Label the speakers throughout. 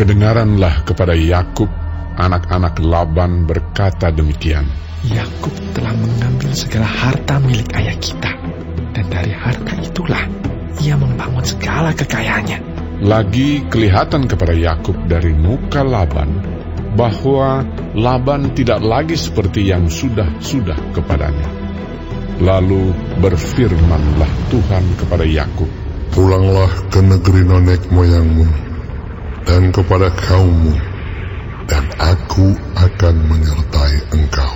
Speaker 1: Kedengaranlah kepada Yakub, anak-anak Laban berkata demikian.
Speaker 2: Yakub telah mengambil segala harta milik ayah kita, dan dari harta itulah ia membangun segala kekayaannya.
Speaker 1: Lagi kelihatan kepada Yakub dari muka Laban bahwa Laban tidak lagi seperti yang sudah-sudah kepadanya. Lalu berfirmanlah Tuhan kepada Yakub,
Speaker 3: Pulanglah ke negeri nenek moyangmu dan kepada kaummu, dan aku akan menyertai engkau.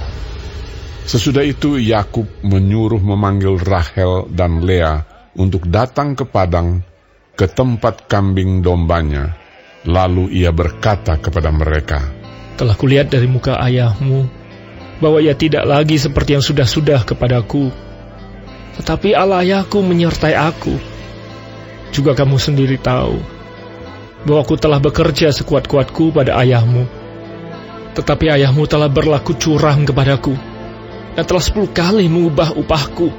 Speaker 1: Sesudah itu Yakub menyuruh memanggil Rahel dan Lea untuk datang ke padang ke tempat kambing dombanya. Lalu ia berkata kepada mereka,
Speaker 2: Telah kulihat dari muka ayahmu bahwa ia tidak lagi seperti yang sudah-sudah kepadaku. Tetapi Allah ayahku menyertai aku. Juga kamu sendiri tahu bahwa aku telah bekerja sekuat-kuatku pada ayahmu. Tetapi ayahmu telah berlaku curang kepadaku dan telah sepuluh kali mengubah upahku.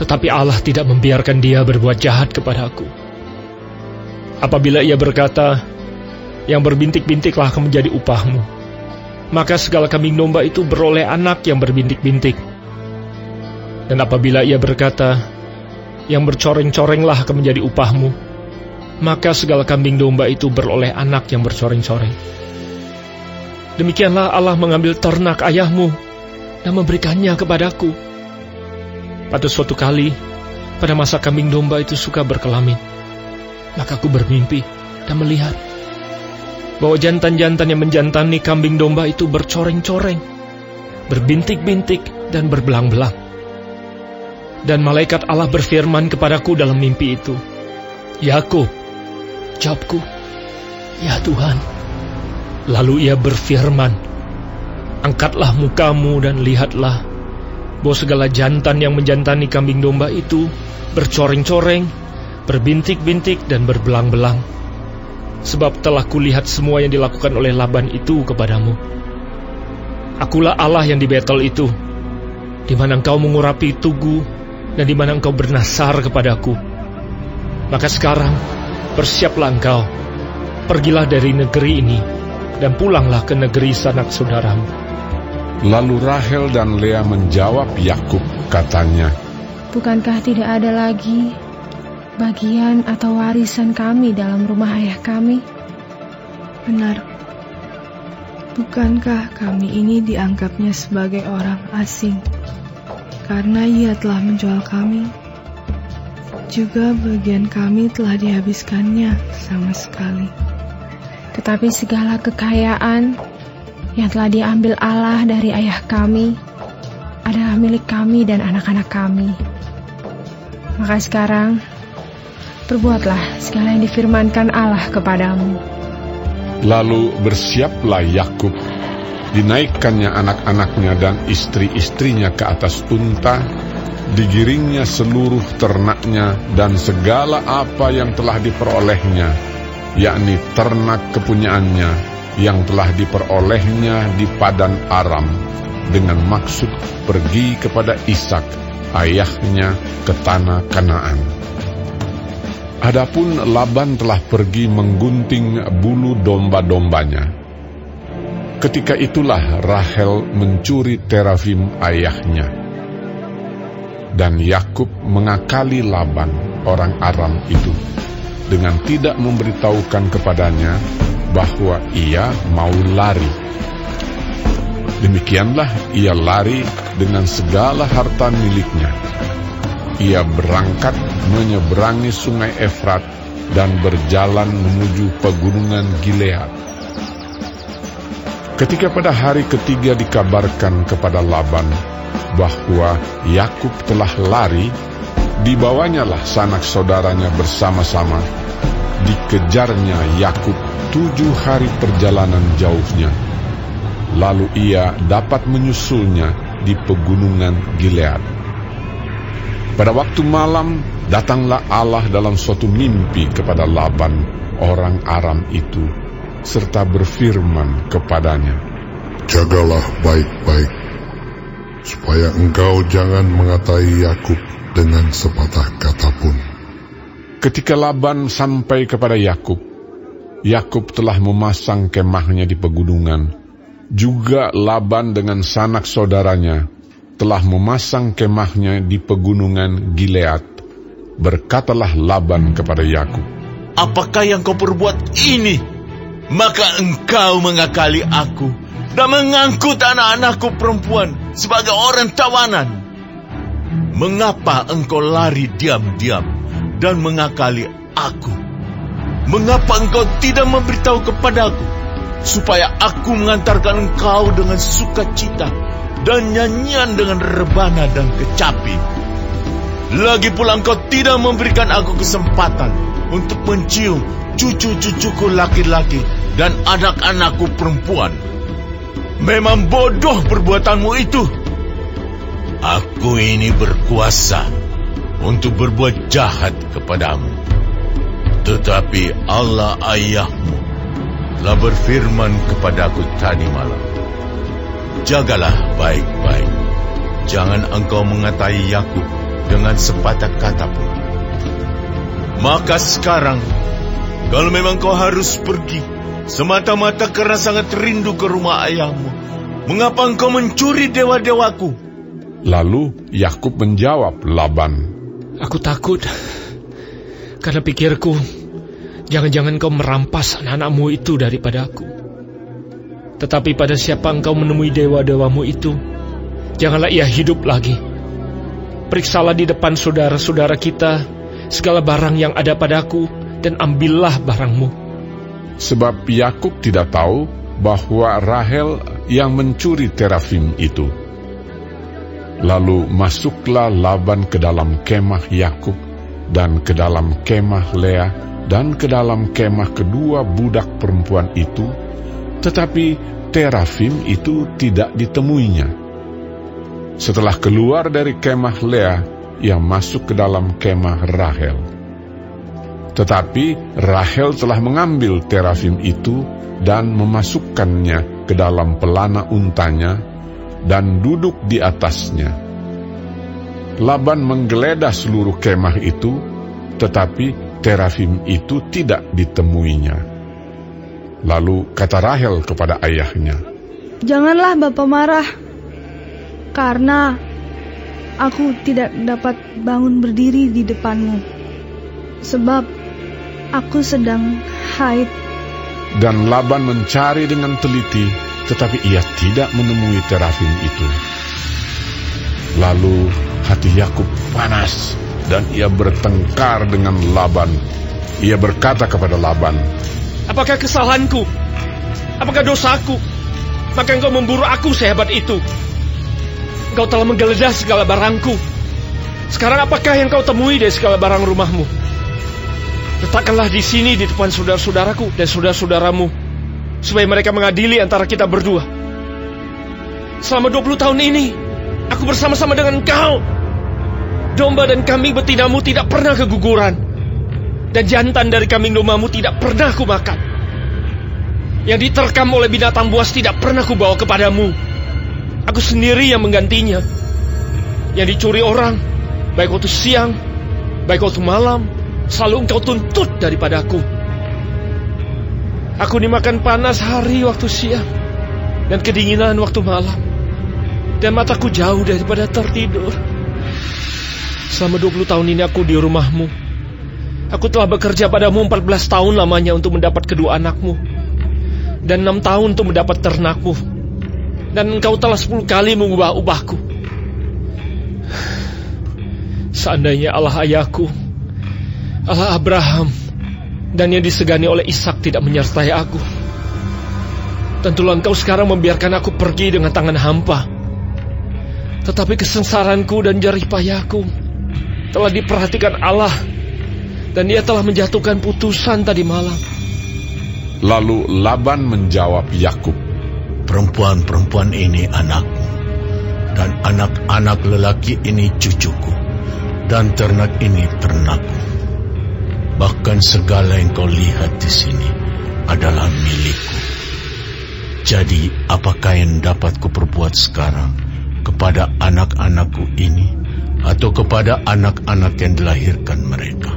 Speaker 2: Tetapi Allah tidak membiarkan dia berbuat jahat kepadaku. Apabila ia berkata, yang berbintik-bintiklah akan menjadi upahmu. Maka segala kambing domba itu beroleh anak yang berbintik-bintik. Dan apabila ia berkata, yang bercoreng-corenglah akan menjadi upahmu. Maka segala kambing domba itu beroleh anak yang bercoreng-coreng. Demikianlah Allah mengambil ternak ayahmu dan memberikannya kepadaku. Pada suatu kali, pada masa kambing domba itu suka berkelamin, maka aku bermimpi dan melihat bahwa jantan-jantan yang menjantani kambing domba itu bercoreng-coreng, berbintik-bintik dan berbelang-belang. Dan malaikat Allah berfirman kepadaku dalam mimpi itu, Yakub, jawabku, ya Tuhan. Lalu ia berfirman, Angkatlah mukamu dan lihatlah bahwa segala jantan yang menjantani kambing domba itu bercoreng-coreng, berbintik-bintik dan berbelang-belang. Sebab telah kulihat semua yang dilakukan oleh Laban itu kepadamu. Akulah Allah yang di Betel itu, di mana engkau mengurapi tugu dan di mana engkau bernasar kepadaku. Maka sekarang, bersiaplah engkau, pergilah dari negeri ini, dan pulanglah ke negeri sanak saudaramu.
Speaker 1: Lalu Rahel dan Lea menjawab Yakub, katanya,
Speaker 4: Bukankah tidak ada lagi bagian atau warisan kami dalam rumah ayah kami?
Speaker 5: Benar. Bukankah kami ini dianggapnya sebagai orang asing karena ia telah menjual kami? Juga bagian kami telah dihabiskannya sama sekali.
Speaker 4: Tetapi segala kekayaan yang telah diambil Allah dari ayah kami adalah milik kami dan anak-anak kami. Maka sekarang, perbuatlah segala yang difirmankan Allah kepadamu.
Speaker 1: Lalu bersiaplah Yakub, dinaikkannya anak-anaknya dan istri-istrinya ke atas unta, digiringnya seluruh ternaknya dan segala apa yang telah diperolehnya, yakni ternak kepunyaannya yang telah diperolehnya di padan Aram, dengan maksud pergi kepada Ishak, ayahnya ke tanah Kanaan. Adapun Laban telah pergi menggunting bulu domba-dombanya. Ketika itulah Rahel mencuri terafim ayahnya. Dan Yakub mengakali Laban, orang Aram itu, dengan tidak memberitahukan kepadanya bahwa ia mau lari. Demikianlah ia lari dengan segala harta miliknya ia berangkat menyeberangi sungai Efrat dan berjalan menuju pegunungan Gilead. Ketika pada hari ketiga dikabarkan kepada Laban bahwa Yakub telah lari, dibawanyalah sanak saudaranya bersama-sama. Dikejarnya Yakub tujuh hari perjalanan jauhnya. Lalu ia dapat menyusulnya di pegunungan Gilead. Pada waktu malam, datanglah Allah dalam suatu mimpi kepada Laban, orang Aram itu, serta berfirman kepadanya,
Speaker 3: Jagalah baik-baik, supaya engkau jangan mengatai Yakub dengan sepatah kata pun.
Speaker 1: Ketika Laban sampai kepada Yakub, Yakub telah memasang kemahnya di pegunungan. Juga Laban dengan sanak saudaranya telah memasang kemahnya di pegunungan Gilead. Berkatalah Laban kepada Yakub,
Speaker 6: Apakah yang kau perbuat ini? Maka engkau mengakali aku dan mengangkut anak-anakku perempuan sebagai orang tawanan. Mengapa engkau lari diam-diam dan mengakali aku? Mengapa engkau tidak memberitahu kepadaku supaya aku mengantarkan engkau dengan sukacita dan nyanyian dengan rebana dan kecapi? Lagi pula engkau tidak memberikan aku kesempatan untuk mencium cucu-cucuku laki-laki dan anak-anakku perempuan. Memang bodoh perbuatanmu itu. Aku ini berkuasa untuk berbuat jahat kepadamu. Tetapi Allah ayahmu telah berfirman kepadaku tadi malam. Jagalah baik-baik. Jangan engkau mengatai Yakub dengan sepatah kata pun. Maka sekarang, kalau memang kau harus pergi, semata-mata karena sangat rindu ke rumah ayahmu, mengapa engkau mencuri dewa-dewaku?
Speaker 1: Lalu Yakub menjawab Laban,
Speaker 2: Aku takut karena pikirku, jangan-jangan kau merampas anak-anakmu itu daripada aku. Tetapi pada siapa engkau menemui dewa-dewamu itu, janganlah ia hidup lagi. Periksalah di depan saudara-saudara kita segala barang yang ada padaku dan ambillah barangmu.
Speaker 1: Sebab Yakub tidak tahu bahwa Rahel yang mencuri terafim itu. Lalu masuklah Laban ke dalam kemah Yakub dan ke dalam kemah Lea dan ke dalam kemah kedua budak perempuan itu, tetapi terafim itu tidak ditemuinya. Setelah keluar dari kemah Lea, ia masuk ke dalam kemah Rahel. Tetapi Rahel telah mengambil terafim itu dan memasukkannya ke dalam pelana untanya dan duduk di atasnya Laban menggeledah seluruh kemah itu, tetapi terafim itu tidak ditemuinya. Lalu kata Rahel kepada ayahnya,
Speaker 5: Janganlah Bapak marah, karena aku tidak dapat bangun berdiri di depanmu, sebab aku sedang haid.
Speaker 1: Dan Laban mencari dengan teliti, tetapi ia tidak menemui terafim itu. Lalu hati Yakub panas dan ia bertengkar dengan Laban. Ia berkata kepada Laban,
Speaker 2: Apakah kesalahanku? Apakah dosaku? Maka engkau memburu aku sehebat itu. Engkau telah menggeledah segala barangku. Sekarang apakah yang kau temui dari segala barang rumahmu? Letakkanlah di sini di depan saudara-saudaraku dan saudara-saudaramu, supaya mereka mengadili antara kita berdua. Selama 20 tahun ini, Aku bersama-sama dengan kau. Domba dan kambing betinamu tidak pernah keguguran. Dan jantan dari kambing dombamu tidak pernah ku makan. Yang diterkam oleh binatang buas tidak pernah ku bawa kepadamu. Aku sendiri yang menggantinya. Yang dicuri orang, baik waktu siang, baik waktu malam, selalu engkau tuntut daripadaku. Aku dimakan panas hari waktu siang, dan kedinginan waktu malam dan mataku jauh daripada tertidur. Selama 20 tahun ini aku di rumahmu. Aku telah bekerja padamu 14 tahun lamanya untuk mendapat kedua anakmu. Dan 6 tahun untuk mendapat ternakmu. Dan engkau telah 10 kali mengubah ubahku. Seandainya Allah ayahku, Allah Abraham, dan yang disegani oleh Ishak tidak menyertai aku. Tentulah engkau sekarang membiarkan aku pergi dengan tangan hampa tetapi kesengsaranku dan jerih payahku telah diperhatikan Allah dan ia telah menjatuhkan putusan tadi malam.
Speaker 1: Lalu Laban menjawab Yakub,
Speaker 6: Perempuan-perempuan ini anakku, dan anak-anak lelaki ini cucuku, dan ternak ini ternakku. Bahkan segala yang kau lihat di sini adalah milikku. Jadi, apakah yang dapat kuperbuat sekarang kepada anak-anakku ini atau kepada anak-anak yang dilahirkan mereka.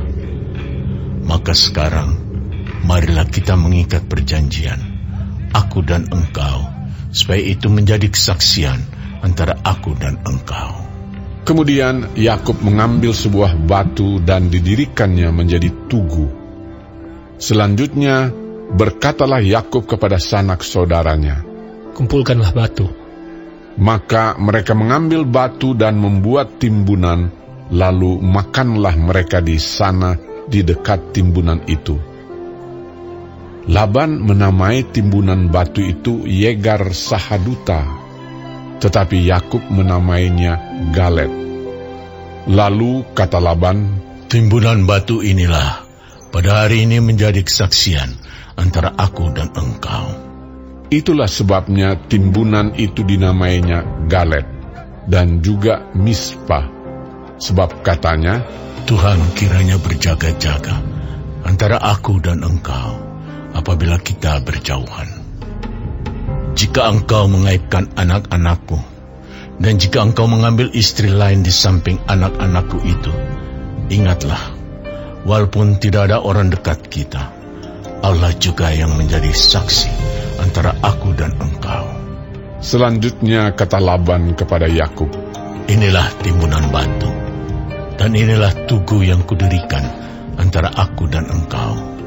Speaker 6: Maka sekarang, marilah kita mengikat perjanjian, aku dan engkau, supaya itu menjadi kesaksian antara aku dan engkau.
Speaker 1: Kemudian Yakub mengambil sebuah batu dan didirikannya menjadi tugu. Selanjutnya berkatalah Yakub kepada sanak saudaranya,
Speaker 2: Kumpulkanlah batu.
Speaker 1: Maka mereka mengambil batu dan membuat timbunan, lalu makanlah mereka di sana di dekat timbunan itu. Laban menamai timbunan batu itu Yegar Sahaduta, tetapi Yakub menamainya Galet. Lalu kata Laban,
Speaker 6: Timbunan batu inilah pada hari ini menjadi kesaksian antara aku dan engkau.
Speaker 1: Itulah sebabnya timbunan itu dinamainya Galet dan juga Mispa, sebab katanya,
Speaker 6: Tuhan kiranya berjaga-jaga antara aku dan engkau apabila kita berjauhan. Jika engkau mengaibkan anak-anakku, dan jika engkau mengambil istri lain di samping anak-anakku itu, ingatlah, walaupun tidak ada orang dekat kita, Allah juga yang menjadi saksi antara aku dan engkau.
Speaker 1: Selanjutnya kata Laban kepada Yakub,
Speaker 6: Inilah timbunan batu, dan inilah tugu yang kudirikan antara aku dan engkau.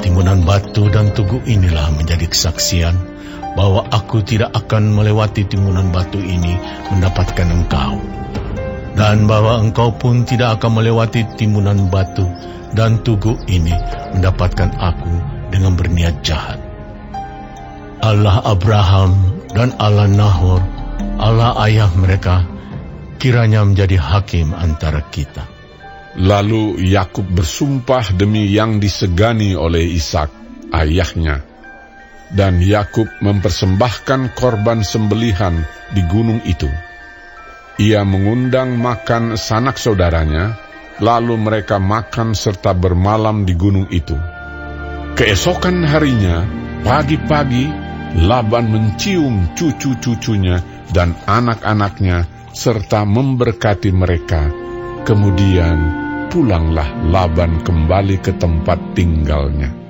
Speaker 6: Timbunan batu dan tugu inilah menjadi kesaksian bahwa aku tidak akan melewati timbunan batu ini mendapatkan engkau. Dan bahwa engkau pun tidak akan melewati timbunan batu dan tugu ini mendapatkan aku dengan berniat jahat. Allah Abraham dan Allah Nahor, Allah ayah mereka, kiranya menjadi hakim antara kita.
Speaker 1: Lalu Yakub bersumpah demi yang disegani oleh Ishak, ayahnya. Dan Yakub mempersembahkan korban sembelihan di gunung itu. Ia mengundang makan sanak saudaranya, lalu mereka makan serta bermalam di gunung itu. Keesokan harinya, pagi-pagi, Laban mencium cucu-cucunya dan anak-anaknya serta memberkati mereka. Kemudian pulanglah Laban kembali ke tempat tinggalnya.